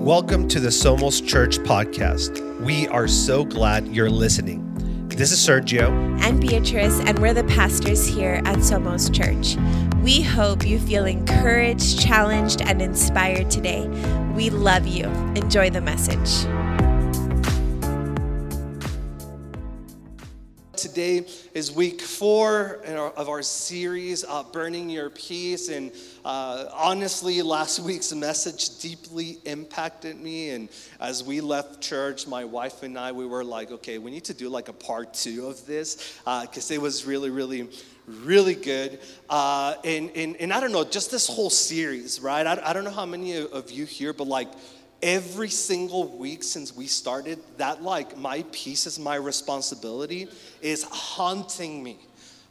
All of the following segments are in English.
Welcome to the Somos Church podcast. We are so glad you're listening. This is Sergio. and Beatrice, and we're the pastors here at Somos Church. We hope you feel encouraged, challenged, and inspired today. We love you. Enjoy the message. Is week four of our series, uh, Burning Your Peace. And uh, honestly, last week's message deeply impacted me. And as we left church, my wife and I, we were like, okay, we need to do like a part two of this because it was really, really, really good. Uh, and, and, and I don't know, just this whole series, right? I, I don't know how many of you here, but like, every single week since we started that like my peace is my responsibility is haunting me.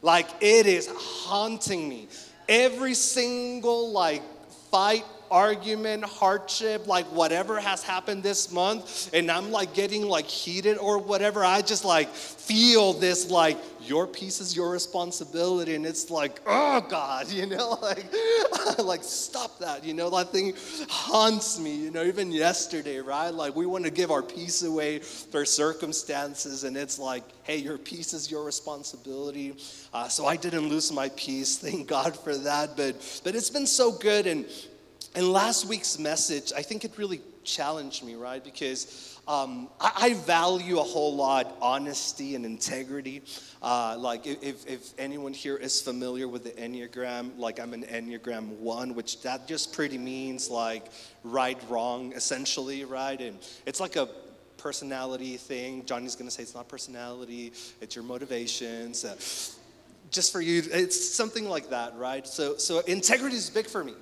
Like it is haunting me. Every single like fight argument hardship like whatever has happened this month and i'm like getting like heated or whatever i just like feel this like your peace is your responsibility and it's like oh god you know like like stop that you know that thing haunts me you know even yesterday right? Like we want to give our peace away for circumstances and it's like hey your peace is your responsibility. Uh, so i didn't lose my peace thank god for that but but it's been so good and and last week's message, I think it really challenged me, right? Because um, I, I, value a whole lot honesty and integrity. Uh, like, if, if anyone here is familiar with the Enneagram, like I'm an Enneagram 1, which that just pretty means like right, wrong, essentially, right? And it's like a personality thing. Johnny's gonna say it's not personality, it's your motivations. Uh, just for you, it's something like that, right? So, so integrity is big for me.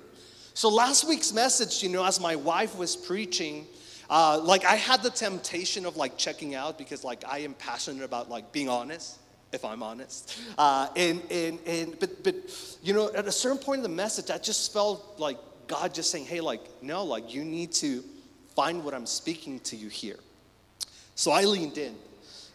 So last week's message, you know, as my wife was preaching, uh, like I had the temptation of like checking out because like I am passionate about like being honest, if I'm honest. Uh, and and and but but you know, at a certain point in the message, I just felt like God just saying, hey, like no, like you need to find what I'm speaking to you here. So I leaned in.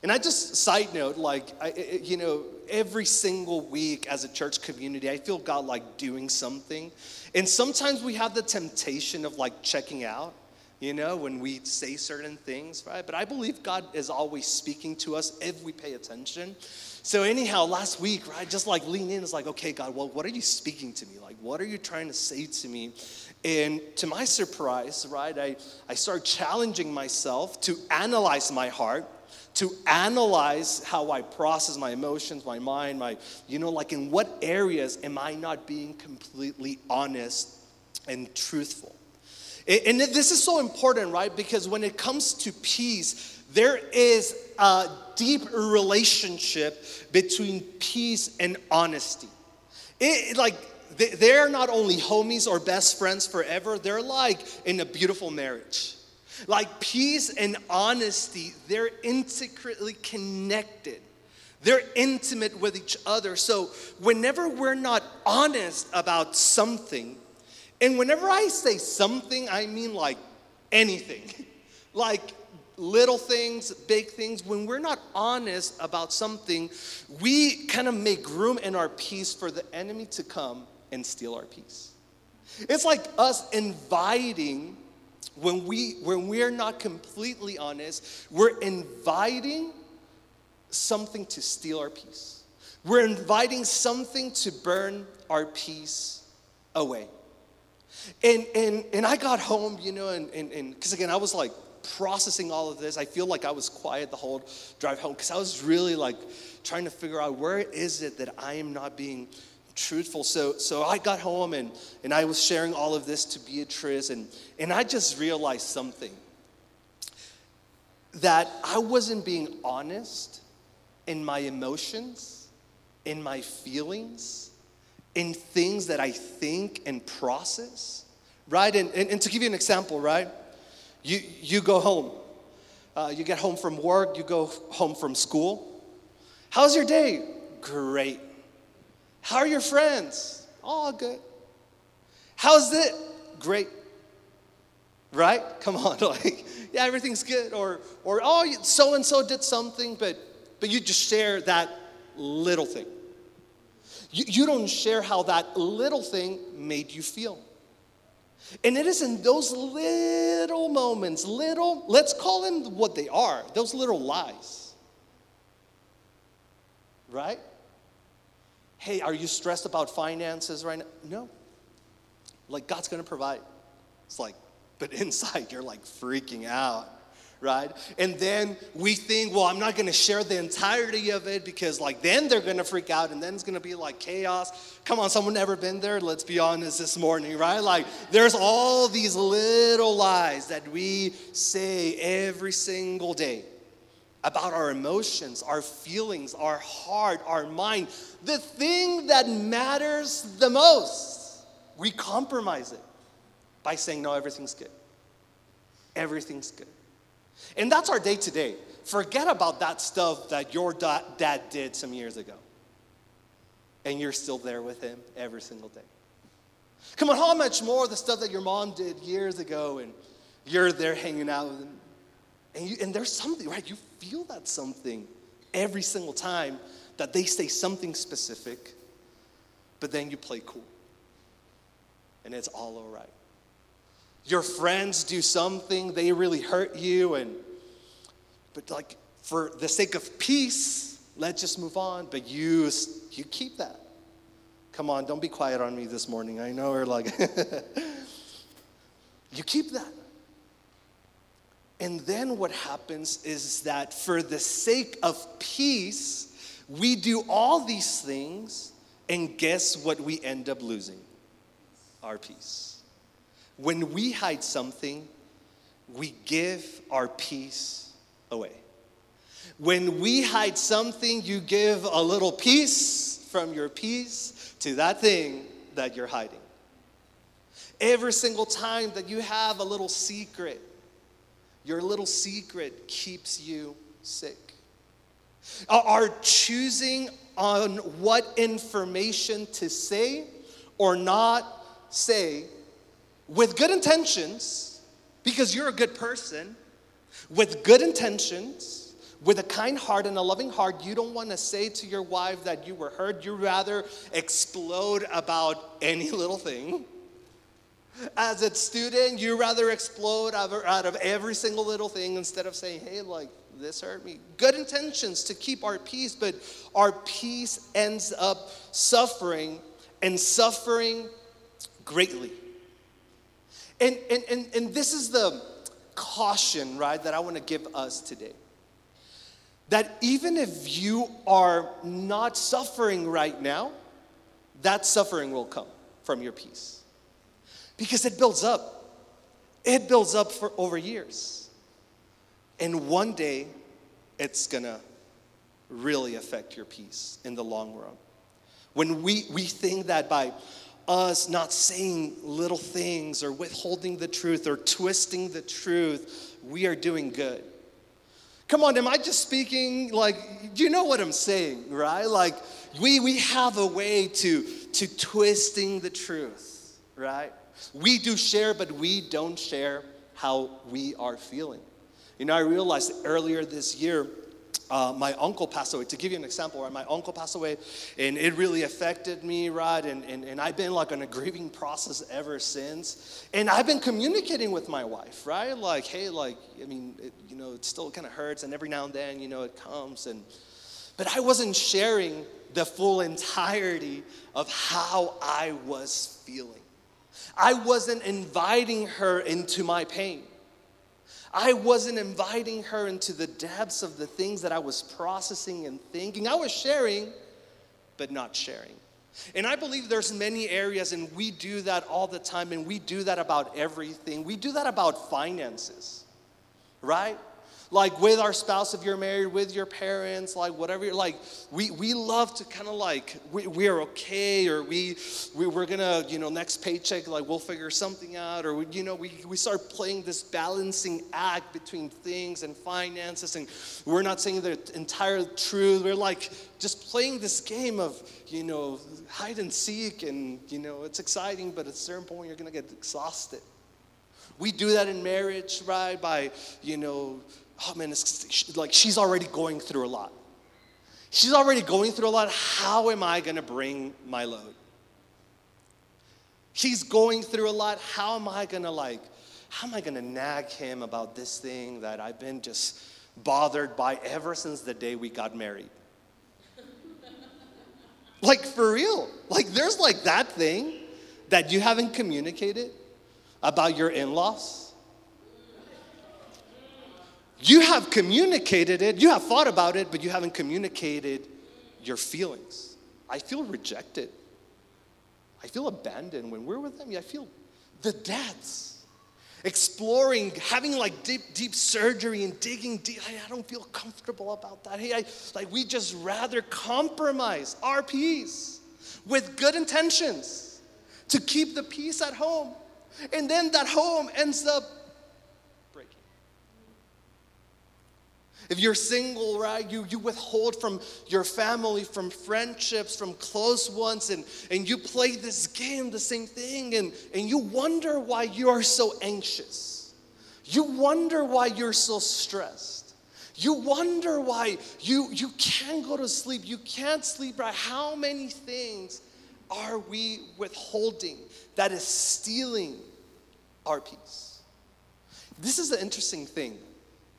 And I just, side note, like, I, you know, every single week as a church community, I feel God like doing something. And sometimes we have the temptation of like checking out, you know, when we say certain things, right? But I believe God is always speaking to us if we pay attention. So, anyhow, last week, right, just like lean in, it's like, okay, God, well, what are you speaking to me? Like, what are you trying to say to me? And to my surprise, right, I, I start challenging myself to analyze my heart to analyze how I process my emotions, my mind, my, you know, like in what areas am I not being completely honest and truthful? And this is so important, right? Because when it comes to peace, there is a deep relationship between peace and honesty. It, like, they're not only homies or best friends forever, they're like in a beautiful marriage. Like peace and honesty, they're intricately connected. They're intimate with each other. So whenever we're not honest about something, and whenever I say something, I mean like anything, like little things, big things, when we're not honest about something, we kind of make room in our peace for the enemy to come and steal our peace. It's like us inviting when we when we're not completely honest, we're inviting something to steal our peace. We're inviting something to burn our peace away. And and and I got home, you know, and and because again, I was like processing all of this. I feel like I was quiet the whole drive home because I was really like trying to figure out where is it that I am not being truthful. So, so I got home and, and I was sharing all of this to Beatrice, and, and I just realized something that I wasn't being honest in my emotions, in my feelings, in things that I think and process, right? And, and, and to give you an example, right? You, you go home, uh, you get home from work, you go home from school. How's your day? Great. How are your friends? All good. How's it? Great. Right? Come on, like, yeah, everything's good. Or, or oh, so and so did something, but but you just share that little thing. You, you don't share how that little thing made you feel. And it is in those little moments, little, let's call them what they are, those little lies. Right? Hey, are you stressed about finances right now? No. Like, God's gonna provide. It's like, but inside you're like freaking out right? And then we think, well, I'm not to share the entirety of it because, like, then they're to freak out and then it's to be like chaos. Come on, someone ever been there? Let's be honest this morning, right? Like, there's all these little lies that we say every single day about our emotions, our feelings, our heart, our mind. The thing that matters the most, we compromise it by saying, no, everything's good. Everything's good. And that's our day to day. Forget about that stuff that your dad did some years ago. And you're still there with him every single day. Come on, how much more the stuff that your mom did years ago and you're there hanging out with him. And, you, and there's something, right? You feel that something every single time that they say something specific, but then you play cool. And it's all all right your friends do something, they really hurt you, and but like for the sake of peace, let's just move on. But you you keep that. Come on, don't be quiet on me this morning. I know we're like you keep that. And then what happens is that for the sake of peace, we do all these things, and guess what we end up losing? Our peace. When we hide something, we give our peace away. When we hide something, you give a little piece from your peace to that thing that you're hiding. Every single time that you have a little secret, your little secret keeps you sick. Our choosing on what information to say or not say with good intentions, because you're a good person, with good intentions, with a kind heart and a loving heart, you don't want to say to your wife that you were hurt. You rather explode about any little thing. As a student, you rather explode out of every single little thing instead of saying, hey, like, this hurt me. Good intentions to keep our peace, but our peace ends up suffering and suffering greatly. And, and, and, and this is the caution, right, that I want to give us today. That even if you are not suffering right now, that suffering will come from your peace. Because it builds up. It builds up for over years. And one day, it's gonna really affect your peace in the long run. When we, we think that by us not saying little things or withholding the truth or twisting the truth, we are doing good. Come on, am I just speaking like you know what I'm saying, right? Like we we have a way to to twisting the truth, right? We do share, but we don't share how we are feeling. You know, I realized earlier this year uh, my uncle passed away. To give you an example, right, my uncle passed away, and it really affected me, right? And, and, and I've been like on a grieving process ever since. And I've been communicating with my wife, right? Like, hey, like, I mean, it, you know, it still kind of hurts, and every now and then, you know, it comes. And but I wasn't sharing the full entirety of how I was feeling. I wasn't inviting her into my pain. I wasn't inviting her into the depths of the things that I was processing and thinking. I was sharing, but not sharing. And I believe there's many areas, and we do that all the time, and we do that about everything. We do that about finances, right? Like with our spouse if you're married with your parents like whatever like we, we love to kind of like we, we're okay or we, we we're gonna you know next paycheck like we'll figure something out or we, you know we, we start playing this balancing act between things and finances and we're not saying the entire truth we're like just playing this game of you know hide and seek and you know it's exciting but at a certain point you're gonna get exhausted we do that in marriage, right? By, you know, oh man, it's like she's already going through a lot. She's already going through a lot. How am I going to bring my load? She's going through a lot. How am I gonna like, how am I gonna nag him about this thing that I've been just bothered by ever since the day we got married? like for real. Like there's like that thing that you haven't communicated about your in-laws. You have communicated it, you have thought about it, but you haven't communicated your feelings. I feel rejected. I feel abandoned when we're with them. I feel the dads exploring, having like deep, deep surgery and digging deep. I, I don't feel comfortable about that. Hey, I, like we just rather compromise our peace with good intentions to keep the peace at home. And then that home ends up If you're single, right, you, you withhold from your family, from friendships, from close ones, and, and you play this game, the same thing, and, and you wonder why you are so anxious. You wonder why you're so stressed. You wonder why you, you can't go to sleep. You can't sleep right. How many things are we withholding that is stealing our peace? This is the interesting thing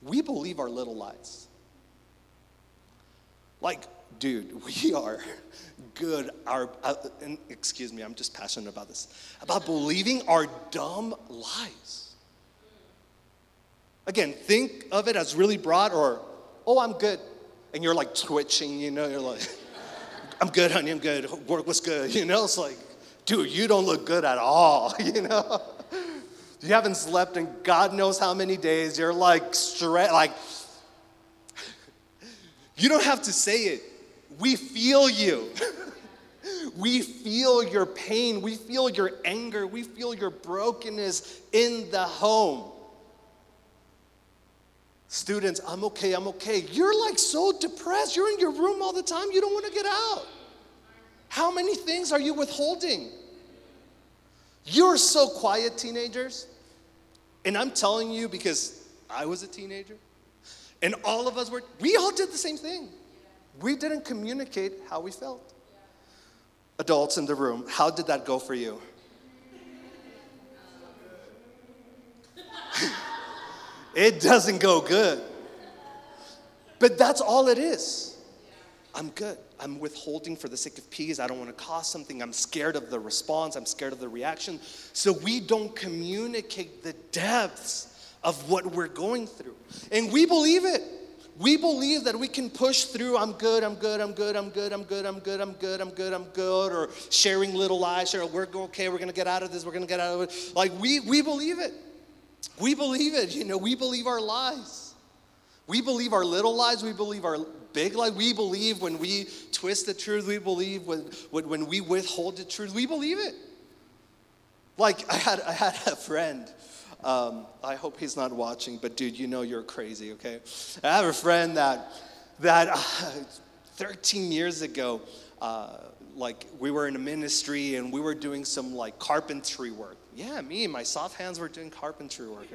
we believe our little lies. Like, dude, we are good. Our, uh, excuse me, I'm just passionate about this, about believing our dumb lies. Again, think of it as really broad or, oh, I'm good. And you're like twitching, you know, you're like, I'm good, honey, I'm good. Work was good, you know? It's like, dude, you don't look good at all, you know? You haven't slept in God knows how many days. You're like stressed, like, you don't have to say it. We feel you. we feel your pain. We feel your anger. We feel your brokenness in the home. Students, I'm okay, I'm okay. You're like so depressed. You're in your room all the time. You don't want to get out. How many things are you withholding? You're so quiet, teenagers. And I'm telling you because I was a teenager, and all of us were, we all did the same thing. We didn't communicate how we felt. Adults in the room, how did that go for you? it doesn't go good. But that's all it is. I'm good. I'm withholding for the sake of peace. I don't want to cause something. I'm scared of the response. I'm scared of the reaction. So we don't communicate the depths of what we're going through. And we believe it. We believe that we can push through, I'm good, I'm good, I'm good, I'm good, I'm good, I'm good, I'm good, I'm good, I'm good, or sharing little lies, share, we're okay, we're gonna get out of this, we're gonna get out of it. Like we we believe it. We believe it, you know, we believe our lies. We believe our little lies, we believe our big lie. We believe when we twist the truth, we believe when, when we withhold the truth, we believe it. Like I had, I had a friend. Um, I hope he's not watching, but dude, you know you're crazy, okay? I have a friend that that uh, 13 years ago, uh, like we were in a ministry and we were doing some like carpentry work. Yeah, me and my soft hands were doing carpentry work.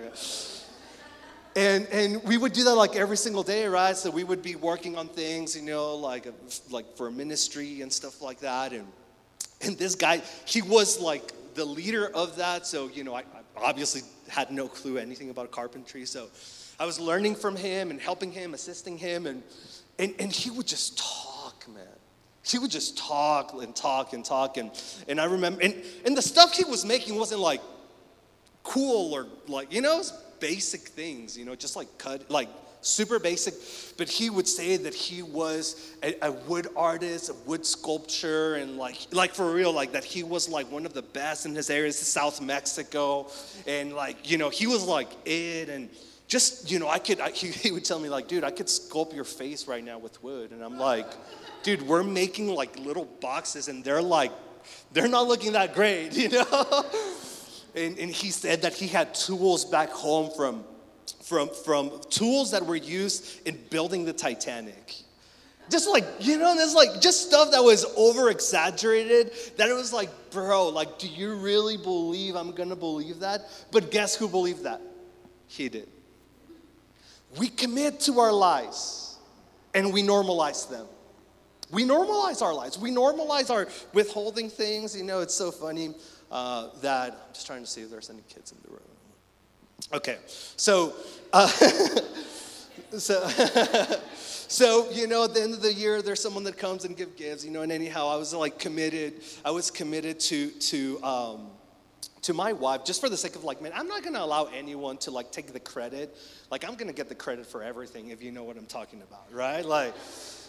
And, and we would do that like every single day, right? So we would be working on things, you know, like, uh, like for ministry and stuff like that. And, and this guy, he was like the leader of that. So, you know, I, I obviously had no clue anything about carpentry. So I was learning from him and helping him, assisting him. And, and, and he would just talk, man. He would just talk and talk and talk. And, and I remember, and, and the stuff he was making wasn't like cool or like, you know, basic things, you know, just like cut, like super basic. But he would say that he was a, a, wood artist, a wood sculpture, and like, like for real, like that he was like one of the best in his areas, South Mexico, and like, you know, he was like it, and just, you know, I could, I, he, he would tell me like, dude, I could sculpt your face right now with wood, and I'm like, dude, we're making like little boxes, and they're like, they're not looking that great, you know. And, and he said that he had tools back home from, from, from tools that were used in building the Titanic. Just like, you know, there's like just stuff that was over exaggerated that it was like, bro, like, do you really believe I'm gonna believe that? But guess who believed that? He did. We commit to our lies and we normalize them. We normalize our lies. We normalize our withholding things. You know, it's so funny uh, that I'm just trying to see if there's any kids in the room. Okay, so, uh, so, so you know, at the end of the year, there's someone that comes and give gifts. You know, and anyhow, I was like committed. I was committed to to. Um, to my wife, just for the sake of like, man, I'm not gonna allow anyone to like take the credit. Like, I'm gonna get the credit for everything if you know what I'm talking about, right? Like,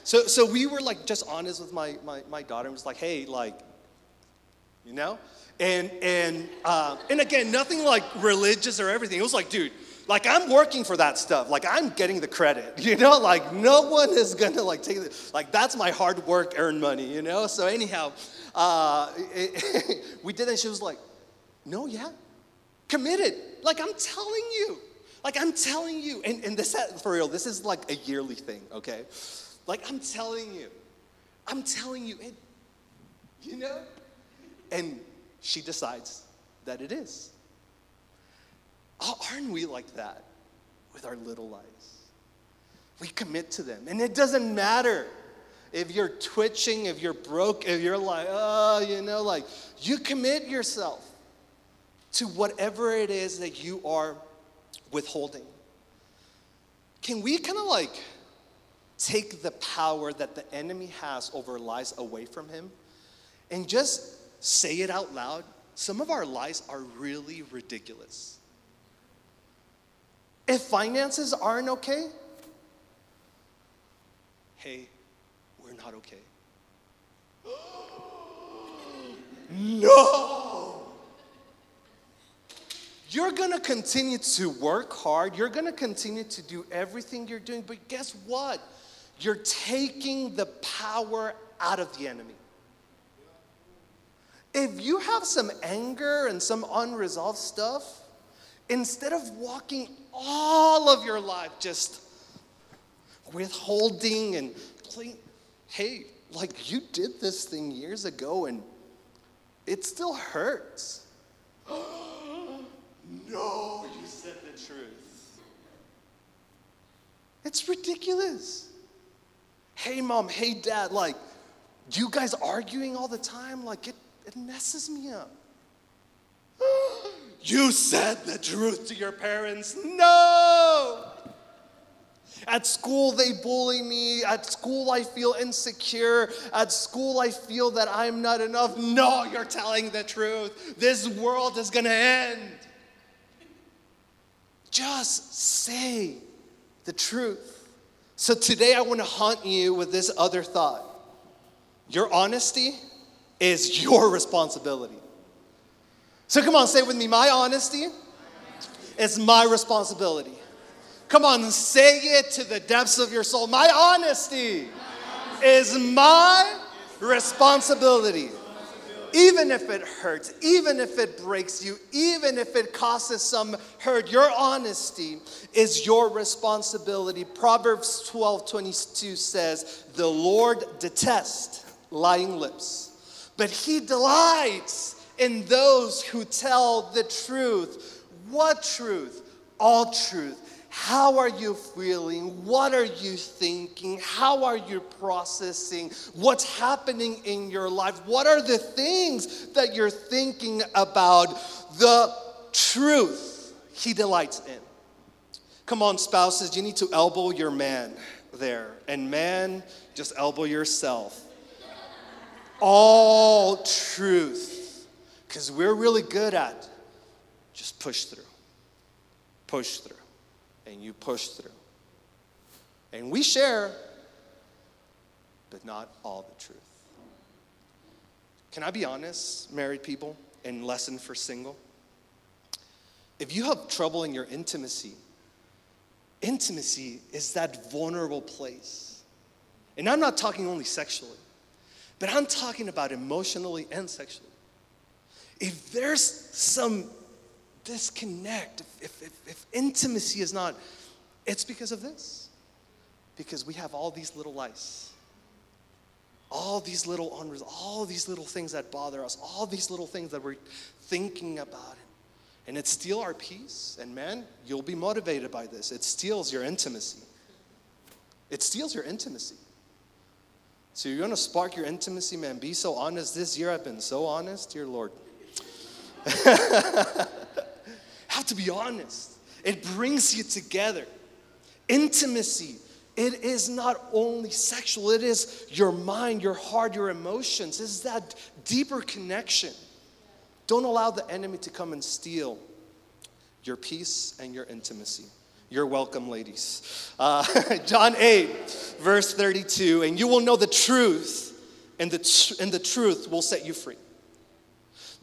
so so we were like just honest with my my, my daughter and was like, hey, like, you know, and and uh, and again, nothing like religious or everything. It was like, dude, like I'm working for that stuff. Like I'm getting the credit, you know. Like no one is gonna like take it. Like that's my hard work earned money, you know. So anyhow, uh, it, we did, and she was like, no, yeah, committed. Like I'm telling you, like I'm telling you, and and this for real, this is like a yearly thing, okay? Like I'm telling you, I'm telling you, and you know, and she decides that it is. Aren't we like that with our little lies? We commit to them, and it doesn't matter if you're twitching, if you're broke, if you're like, oh, you know, like you commit yourself to whatever it is that you are withholding. Can we kind of like take the power that the enemy has over lies away from him and just say it out loud? Some of our lies are really ridiculous. If finances aren't okay, hey, we're not okay. no! You're gonna continue to work hard, you're gonna continue to do everything you're doing, but guess what? You're taking the power out of the enemy. If you have some anger and some unresolved stuff, instead of walking all of your life just withholding and playing, hey, like you did this thing years ago and it still hurts. no, you said the truth. It's ridiculous. Hey, mom, hey, dad, like, you guys arguing all the time, like, it, it messes me up. You said the truth to your parents. No! At school, they bully me. At school, I feel insecure. At school, I feel that I'm not enough. No, you're telling the truth. This world is gonna end. Just say the truth. So today, I wanna haunt you with this other thought. Your honesty is your responsibility. So come on, say with me my honesty is my responsibility. Come on, say it to the depths of your soul. My honesty is my responsibility. Even if it hurts, even if it breaks you, even if it causes some hurt, your honesty is your responsibility. Proverbs 12 22 says, The Lord detests lying lips, but he delights in those who tell the truth. What truth? All truth. How are you feeling? What are you thinking? How are you processing? What's happening in your life? What are the things that you're thinking about? The truth he delights in. Come on, spouses, you need to elbow your man there. And man, just elbow yourself. All truth. Because we're really good at just push through, push through, and you push through. And we share, but not all the truth. Can I be honest, married people, and lesson for single? If you have trouble in your intimacy, intimacy is that vulnerable place. And I'm not talking only sexually, but I'm talking about emotionally and sexually if there's some disconnect, if, if, if, intimacy is not, it's because of this. Because we have all these little lies, all these little honors, all these little things that bother us, all these little things that we're thinking about. And it steals our peace. And man, you'll be motivated by this. It steals your intimacy. It steals your intimacy. So you're gonna spark your intimacy, man. Be so honest. This year I've been so honest, dear Lord. Have to be honest. It brings you together. Intimacy. It is not only sexual, it is your mind, your heart, your emotions. It's that deeper connection. Don't allow the enemy to come and steal your peace and your intimacy. You're welcome, ladies. Uh, John 8, verse 32, and you will know the truth, and the, tr- and the truth will set you free.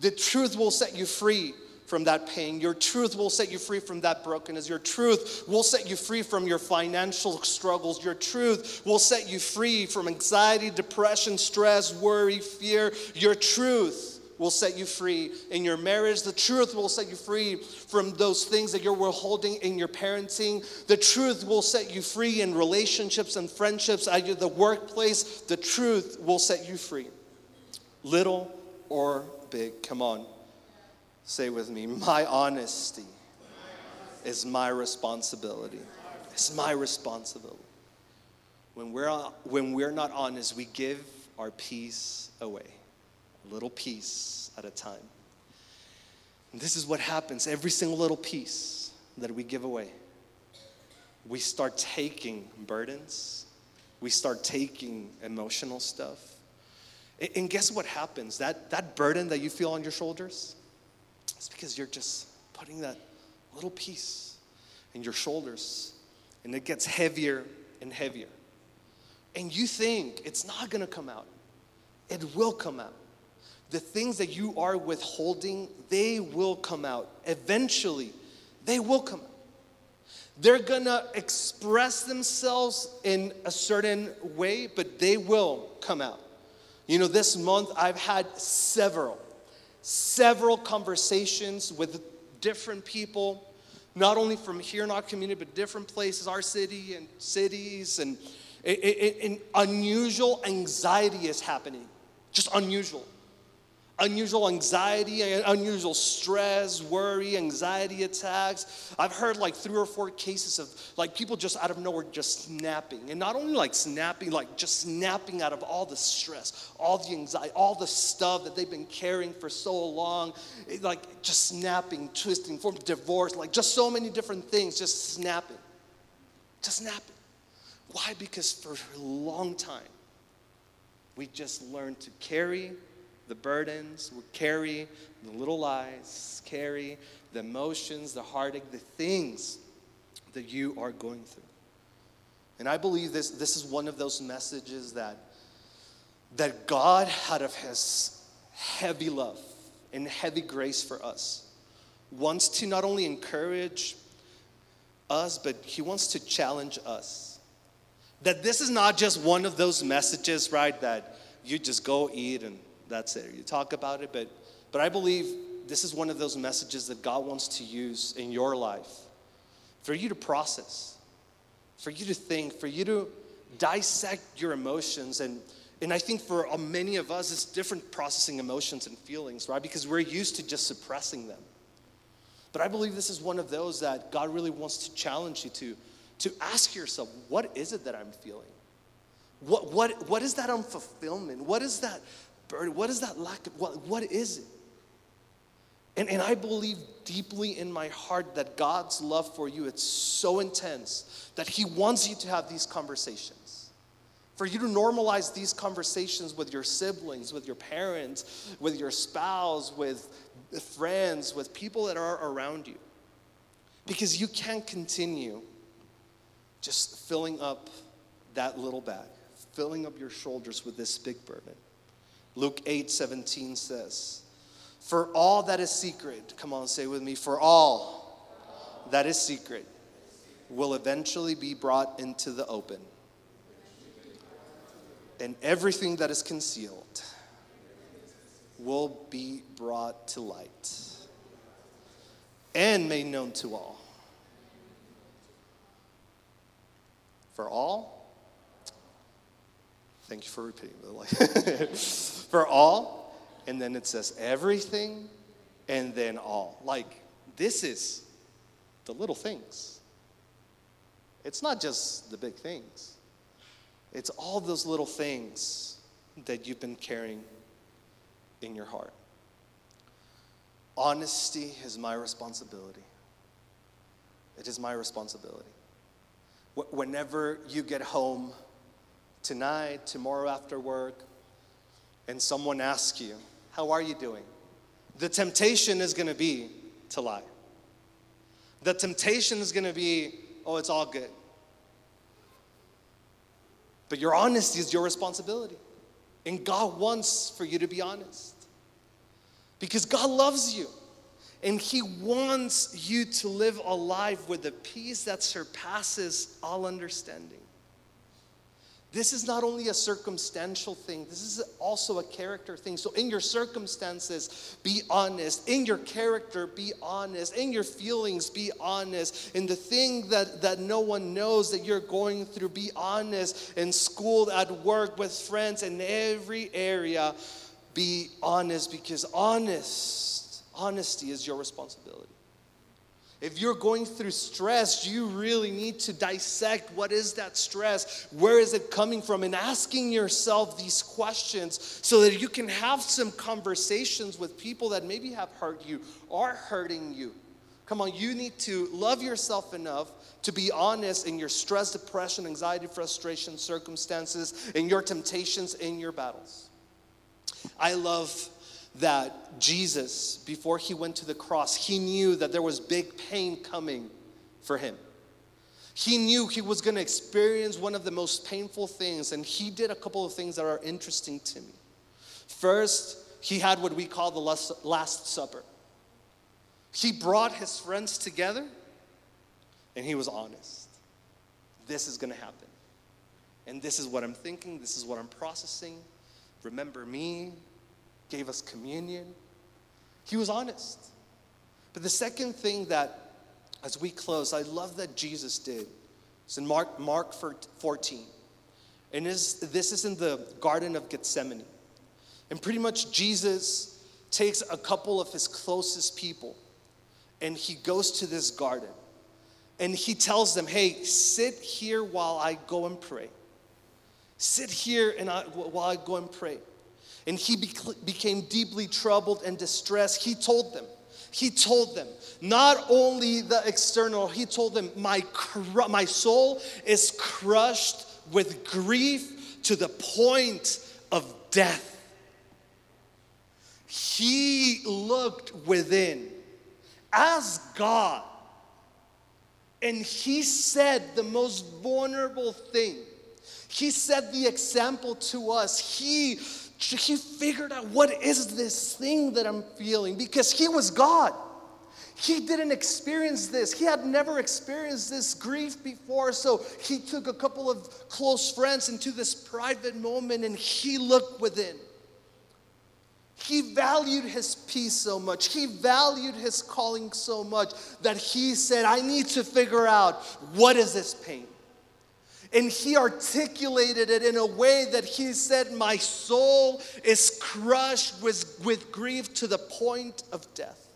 The truth will set you free from that pain. Your truth will set you free from that brokenness. Your truth will set you free from your financial struggles. Your truth will set you free from anxiety, depression, stress, worry, fear. Your truth will set you free in your marriage. The truth will set you free from those things that you're holding in your parenting. The truth will set you free in relationships and friendships at the workplace. The truth will set you free. Little or big. Come on. Say with me, my honesty is my responsibility. It's my responsibility. When we're, when we're not honest, we give our peace away, little piece at a time. And this is what happens every single little piece that we give away. We start taking burdens, we start taking emotional stuff. And guess what happens? That, that burden that you feel on your shoulders, it's because you're just putting that little piece in your shoulders, and it gets heavier and heavier. And you think it's not gonna come out, it will come out. The things that you are withholding, they will come out. Eventually, they will come out. They're gonna express themselves in a certain way, but they will come out. You know, this month I've had several several conversations with different people, not only from here in our community, but different places, our city and cities, and, and unusual anxiety is happening. Just unusual unusual anxiety, unusual stress, worry, anxiety attacks. I've heard like three or four cases of like people just out of nowhere just snapping. And not only like snapping, like just snapping out of all the stress, all the anxiety, all the stuff that they've been carrying for so long, like just snapping, twisting, from divorce, like just so many different things, just snapping. Just snapping. Why? Because for a long time, we just learned to carry the burdens, we carry the little lies, carry the emotions, the heartache, the things that you are going through. And I believe this, this is one of those messages that, that God, out of His heavy love and heavy grace for us, wants to not only encourage us, but He wants to challenge us. That this is not just one of those messages, right, that you just go eat and that's it. You talk about it, but but I believe this is one of those messages that God wants to use in your life for you to process, for you to think, for you to dissect your emotions and and I think for uh, many of us, it's different processing emotions and feelings, right? Because we're used to just suppressing them. But I believe this is one of those that God really wants to challenge you to, to ask yourself, what is it that I'm feeling? What, what, what is that unfulfillment? What is that burden? What is that lack of, what, what is it? And, and I believe deeply in my heart that God's love for you, it's so intense that He wants you to have these conversations. For you to normalize these conversations with your siblings, with your parents, with your spouse, with friends, with people that are around you. Because you can't continue just filling up that little bag, filling up your shoulders with this big burden. Luke 8 17 says, For all that is secret, come on, say with me, for all that is secret will eventually be brought into the open. And everything that is concealed will be brought to light and made known to all. For all, thank you for repeating, the for all, and then it says everything, and then all. Like, this is the little things. It's not just the big things. It's all those little things that you've been carrying in your heart. Honesty is my responsibility. It is my responsibility. Whenever you get home tonight, tomorrow after work, and someone asks you, How are you doing? The temptation is going to be to lie. The temptation is going to be, Oh, it's all good. But your honesty is your responsibility. And God wants for you to be honest. Because God loves you. And He wants you to live a life with a peace that surpasses all understanding. This is not only a circumstantial thing, this is also a character thing. So, in your circumstances, be honest. In your character, be honest. In your feelings, be honest. In the thing that, that no one knows that you're going through, be honest. In school, at work, with friends, in every area, be honest because honest, honesty is your responsibility. If you're going through stress, you really need to dissect what is that stress? Where is it coming from? And asking yourself these questions so that you can have some conversations with people that maybe have hurt you or hurting you. Come on, you need to love yourself enough to be honest in your stress, depression, anxiety, frustration, circumstances, in your temptations, in your battles. I love that Jesus, before he went to the cross, he knew that there was big pain coming for him. He knew he was going to experience one of the most painful things, and he did a couple of things that are interesting to me. First, he had what we call the Last Supper. He brought his friends together, and he was honest. This is going to happen. And this is what I'm thinking, this is what I'm processing. Remember me, gave us communion. He was honest. But the second thing that, as we close, I love that Jesus did. It's in Mark, Mark 14. And is, this is in the Garden of Gethsemane. And pretty much Jesus takes a couple of his closest people and he goes to this garden. And he tells them, hey, sit here while I go and pray. Sit here and I, while I go and pray and he became deeply troubled and distressed, he told them, he told them, not only the external, he told them, my, my soul is crushed with grief to the point of death. He looked within as God, and he said the most vulnerable thing. He set the example to us. He he figured out what is this thing that I'm feeling because he was God. He didn't experience this. He had never experienced this grief before. So he took a couple of close friends into this private moment and he looked within. He valued his peace so much. He valued his calling so much that he said, I need to figure out what is this pain? And he articulated it in a way that he said, My soul is crushed with, with grief to the point of death.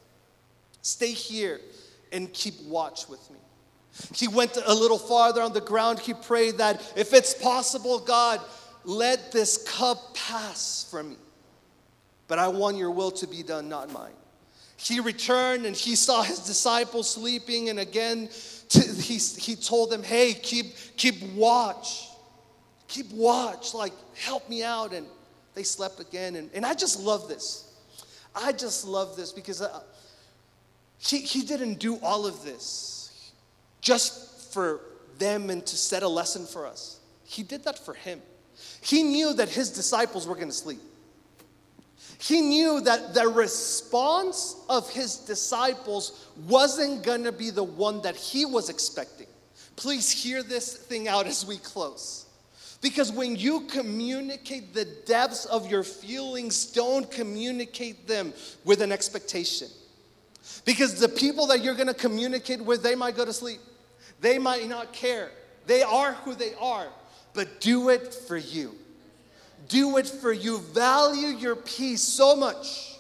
Stay here and keep watch with me. He went a little farther on the ground. He prayed that if it's possible, God, let this cup pass from me. But I want your will to be done, not mine. He returned and he saw his disciples sleeping, and again, he, he told them, Hey, keep, keep watch. Keep watch. Like, help me out. And they slept again. And, and I just love this. I just love this because uh, he, he didn't do all of this just for them and to set a lesson for us. He did that for him. He knew that his disciples were going to sleep. He knew that the response of his disciples wasn't going to be the one that he was expecting. Please hear this thing out as we close. Because when you communicate the depths of your feelings, don't communicate them with an expectation. Because the people that you're gonna communicate with, they might go to sleep. They might not care. They are who they are, but do it for you do it for you. Value your peace so much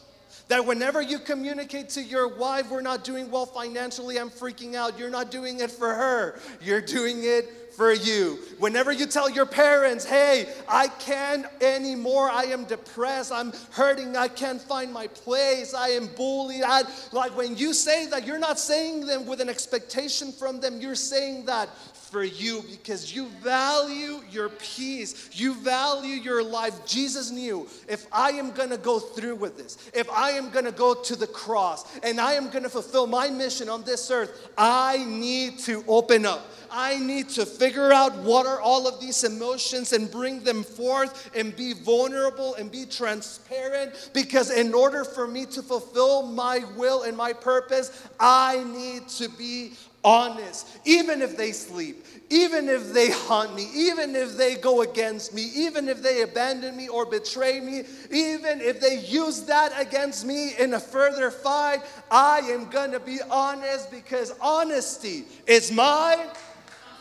that whenever you communicate to your wife, we're not doing well financially, I'm freaking out. You're not doing it for her, you're doing it for you. Whenever you tell your parents, hey, I can't anymore, I am depressed, I'm hurting, I can't find my place, I am bullied. I, like when you say that, you're not saying them with an expectation from them, you're saying that for you because you value your peace. You value your life. Jesus knew if I am going to go through with this, if I am going to go to the cross and I am going to fulfill my mission on this earth, I need to open up. I need to figure out what are all of these emotions and bring them forth and be vulnerable and be transparent because in order for me to fulfill my will and my purpose, I need to be honest. Even if they sleep, even if they haunt me, even if they go against me, even if they abandon me or betray me, even if they use that against me in a further fight, I am gonna be honest because honesty is my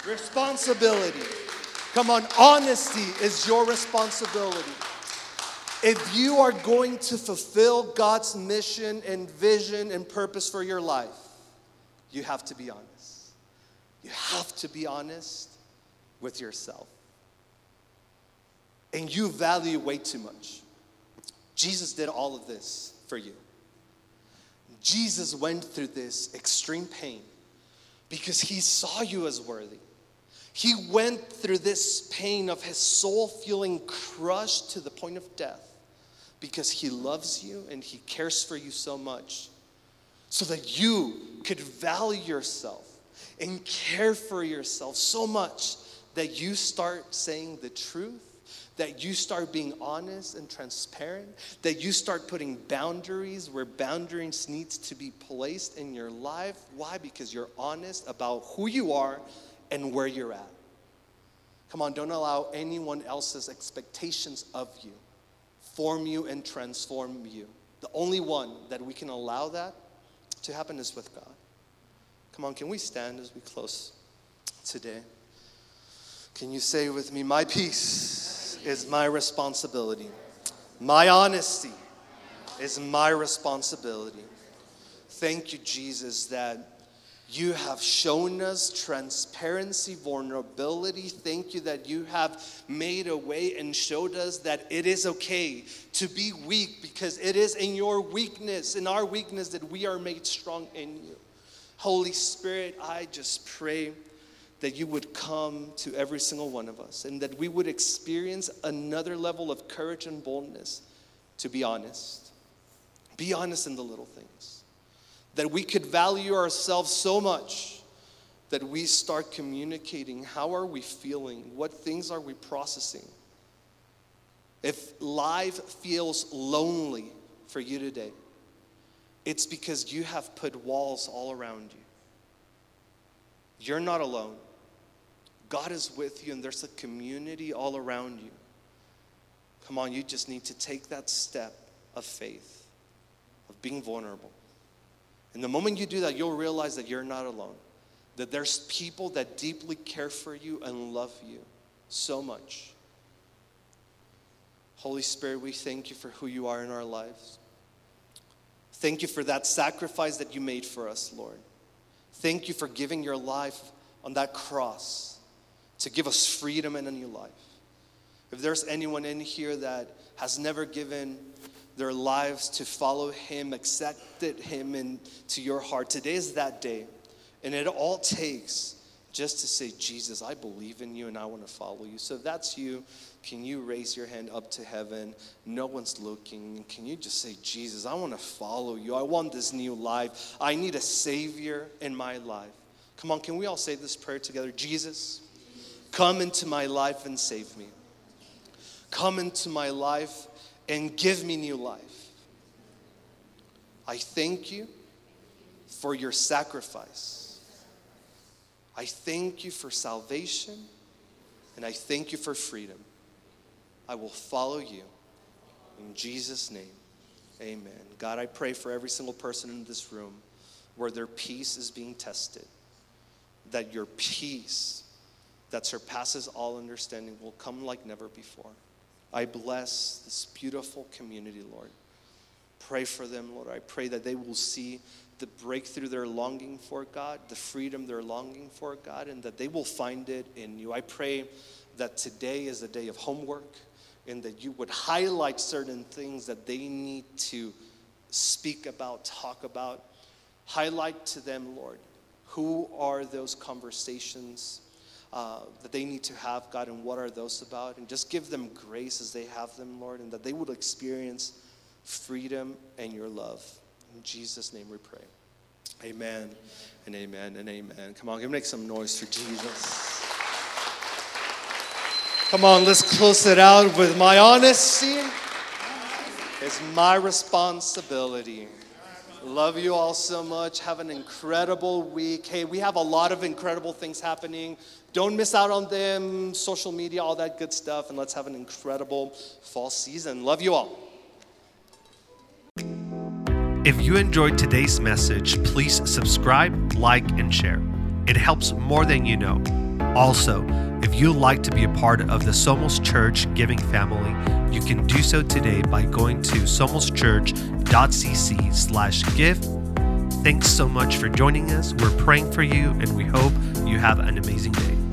responsibility. Come on, honesty is your responsibility. If you are going to fulfill God's mission and vision and purpose for your life, you have to be honest. You have to be honest with yourself. And you value way too much. Jesus did all of this for you. Jesus went through this extreme pain because he saw you as worthy. He went through this pain of his soul feeling crushed to the point of death because he loves you and he cares for you so much so that you could value yourself and care for yourself so much that you start saying the truth, that you start being honest and transparent, that you start putting boundaries where boundaries needs to be placed in your life. Why? Because you're honest about who you are and where you're at. Come on, don't allow anyone else's expectations of you form you and transform you. The only one that we can allow that to happen is with God. Come on, can we stand as we close today? Can you say with me, My peace is my responsibility, my honesty is my responsibility. Thank you, Jesus, that you have shown us transparency, vulnerability. Thank you that you have made a way and showed us that it is okay to be weak because it is in your weakness, in our weakness, that we are made strong in you. Holy Spirit, I just pray that you would come to every single one of us and that we would experience another level of courage and boldness to be honest. Be honest in the little things. That we could value ourselves so much that we start communicating how are we feeling? What things are we processing? If life feels lonely for you today, it's because you have put walls all around you. You're not alone. God is with you, and there's a community all around you. Come on, you just need to take that step of faith, of being vulnerable. And the moment you do that, you'll realize that you're not alone, that there's people that deeply care for you and love you so much. Holy Spirit, we thank you for who you are in our lives. Thank you for that sacrifice that you made for us, Lord. Thank you for giving your life on that cross to give us freedom and a new life. If there's anyone in here that has never given their lives to follow Him, accepted Him into your heart, today is that day. And it all takes just to say, Jesus, I believe in you and I want to follow you. So that's you, can you raise your hand up to heaven? No one's looking. Can you just say, Jesus, I want to follow you. I want this new life. I need a Savior in my life. Come on, can we all say this prayer together? Jesus, come into my life and save me. Come into my life and give me new life. I thank you for your sacrifice. I thank you for salvation and I thank you for freedom. I will follow you. In Jesus' name, amen. God, I pray for every single person in this room where their peace is being tested, that your peace that surpasses all understanding will come like never before. I bless this beautiful community, Lord. pray for them, Lord. I pray that they will see the breakthrough they're longing for, God, the freedom they're longing for, God, and that they will find it in you. I pray that today is a day of homework and that you would highlight certain things that they need to speak about, talk about. Highlight to them, Lord, who are those conversations uh, that they need to have, God, and what are those about? And just give them grace as they have them, Lord, and that they would experience freedom and your love. In Jesus' name we pray. Amen and amen and amen. Come on, give make some noise for Jesus. Come on, let's close it out with my honesty It's my responsibility. Love you all so much. Have an incredible week. Hey, we have a lot of incredible things happening. Don't miss out on them, social media, all that good stuff, and let's have an incredible fall season. Love you all. If you enjoyed today's message, please subscribe, like, and share. It helps more than you know. Also, if you'd like to be a part of the Somos Church giving family, you can do so today by going to somoschurch.cc slash give. Thanks so much for joining us. We're praying for you and we hope you have an amazing day.